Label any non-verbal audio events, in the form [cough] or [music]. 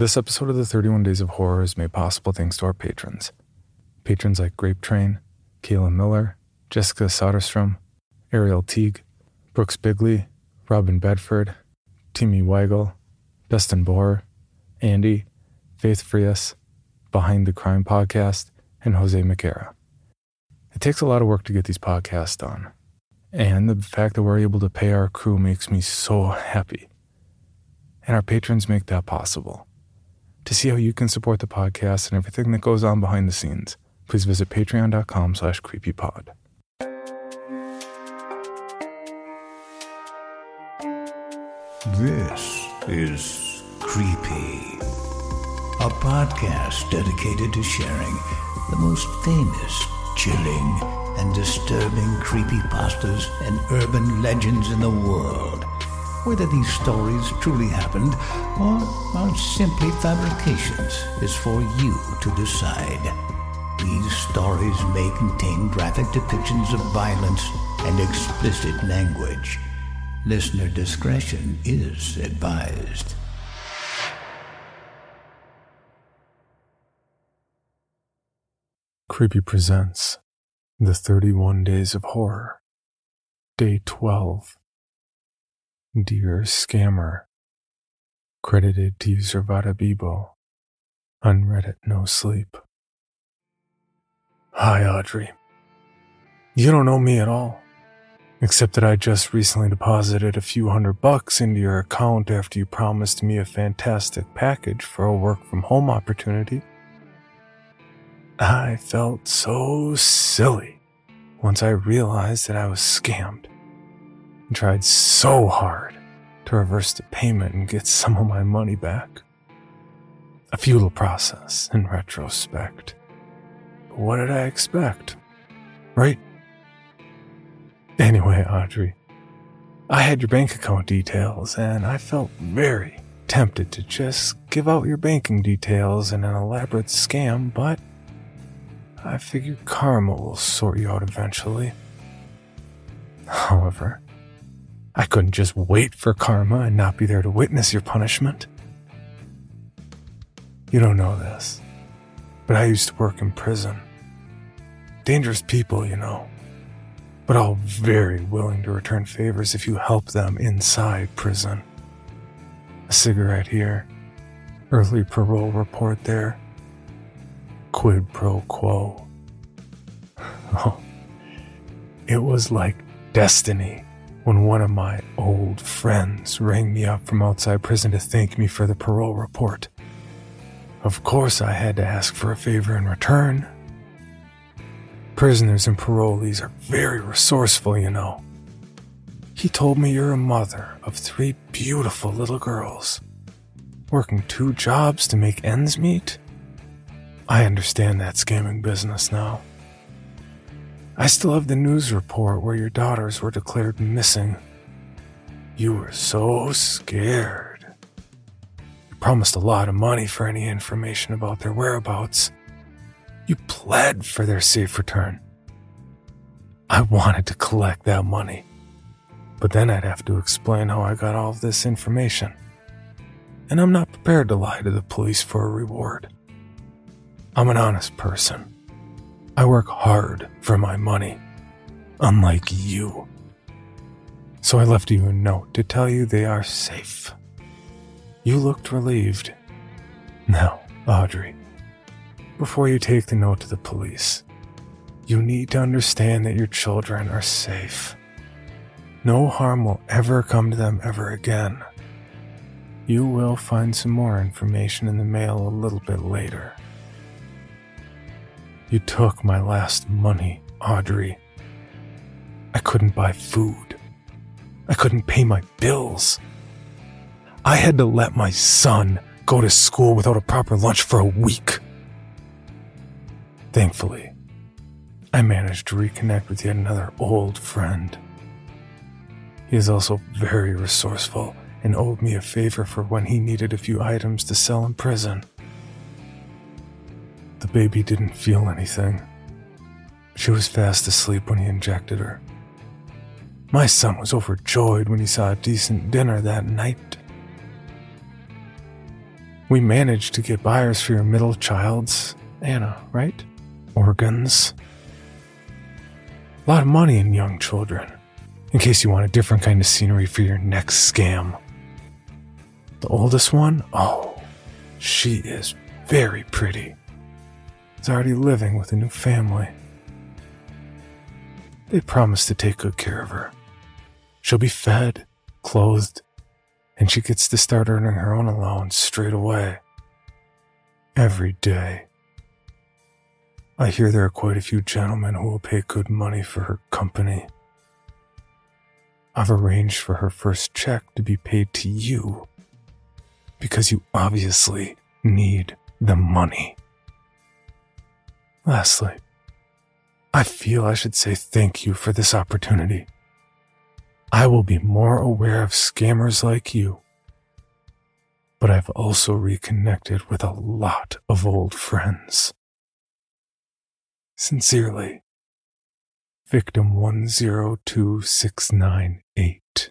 This episode of the 31 Days of Horror is made possible thanks to our patrons. Patrons like Grape Train, Kayla Miller, Jessica Soderstrom, Ariel Teague, Brooks Bigley, Robin Bedford, Timmy Weigel, Dustin Bohr, Andy, Faith Frias, Behind the Crime Podcast, and Jose McGarra. It takes a lot of work to get these podcasts done, and the fact that we're able to pay our crew makes me so happy. And our patrons make that possible. To see how you can support the podcast and everything that goes on behind the scenes, please visit patreon.com slash creepypod. This is Creepy, a podcast dedicated to sharing the most famous, chilling, and disturbing creepypastas and urban legends in the world. Whether these stories truly happened or are simply fabrications is for you to decide. These stories may contain graphic depictions of violence and explicit language. Listener discretion is advised. Creepy presents The 31 Days of Horror, Day 12. Dear Scammer, credited to user Vada Bibo, on No Sleep. Hi, Audrey. You don't know me at all, except that I just recently deposited a few hundred bucks into your account after you promised me a fantastic package for a work from home opportunity. I felt so silly once I realized that I was scammed and tried so hard to reverse the payment and get [laughs] some of my money back. A futile process in retrospect. But what did I expect? Right? Anyway, Audrey, I had your bank account details and I felt very tempted to just give out your banking details in an elaborate scam, but I figured karma will sort you out eventually. However, I couldn't just wait for karma and not be there to witness your punishment. You don't know this, but I used to work in prison. Dangerous people, you know, but all very willing to return favors if you help them inside prison. A cigarette here, early parole report there, quid pro quo. [laughs] Oh, it was like destiny when one of my old friends rang me up from outside prison to thank me for the parole report. Of course, I had to ask for a favor in return. Prisoners and parolees are very resourceful, you know. He told me you're a mother of three beautiful little girls, working two jobs to make ends meet. I understand that scamming business now. I still have the news report where your daughters were declared missing. You were so scared. You promised a lot of money for any information about their whereabouts. You pled for their safe return. I wanted to collect that money, but then I'd have to explain how I got all of this information. And I'm not prepared to lie to the police for a reward. I'm an honest person. I work hard for my money, unlike you. So I left you a note to tell you they are safe. You looked relieved. Now, Audrey, before you take the note to the police, you need to understand that your children are safe. No harm will ever come to them ever again. You will find some more information in the mail a little bit later. You took my last money, Audrey. I couldn't buy food. I couldn't pay my bills. I had to let my son go to school without a proper lunch for a week. Thankfully, I managed to reconnect with yet another old friend. He is also very resourceful and owed me a favor for when he needed a few items to sell in prison. The baby didn't feel anything. She was fast asleep when he injected her. My son was overjoyed when he saw a decent dinner that night. We managed to get buyers for your middle child's, Anna, right? Organs. A lot of money in young children, in case you want a different kind of scenery for your next scam. The oldest one, oh, she is very pretty. Is already living with a new family. They promise to take good care of her. She'll be fed, clothed, and she gets to start earning her own allowance straight away. Every day. I hear there are quite a few gentlemen who will pay good money for her company. I've arranged for her first check to be paid to you because you obviously need the money. Lastly, I feel I should say thank you for this opportunity. I will be more aware of scammers like you. But I've also reconnected with a lot of old friends. Sincerely, Victim 102698.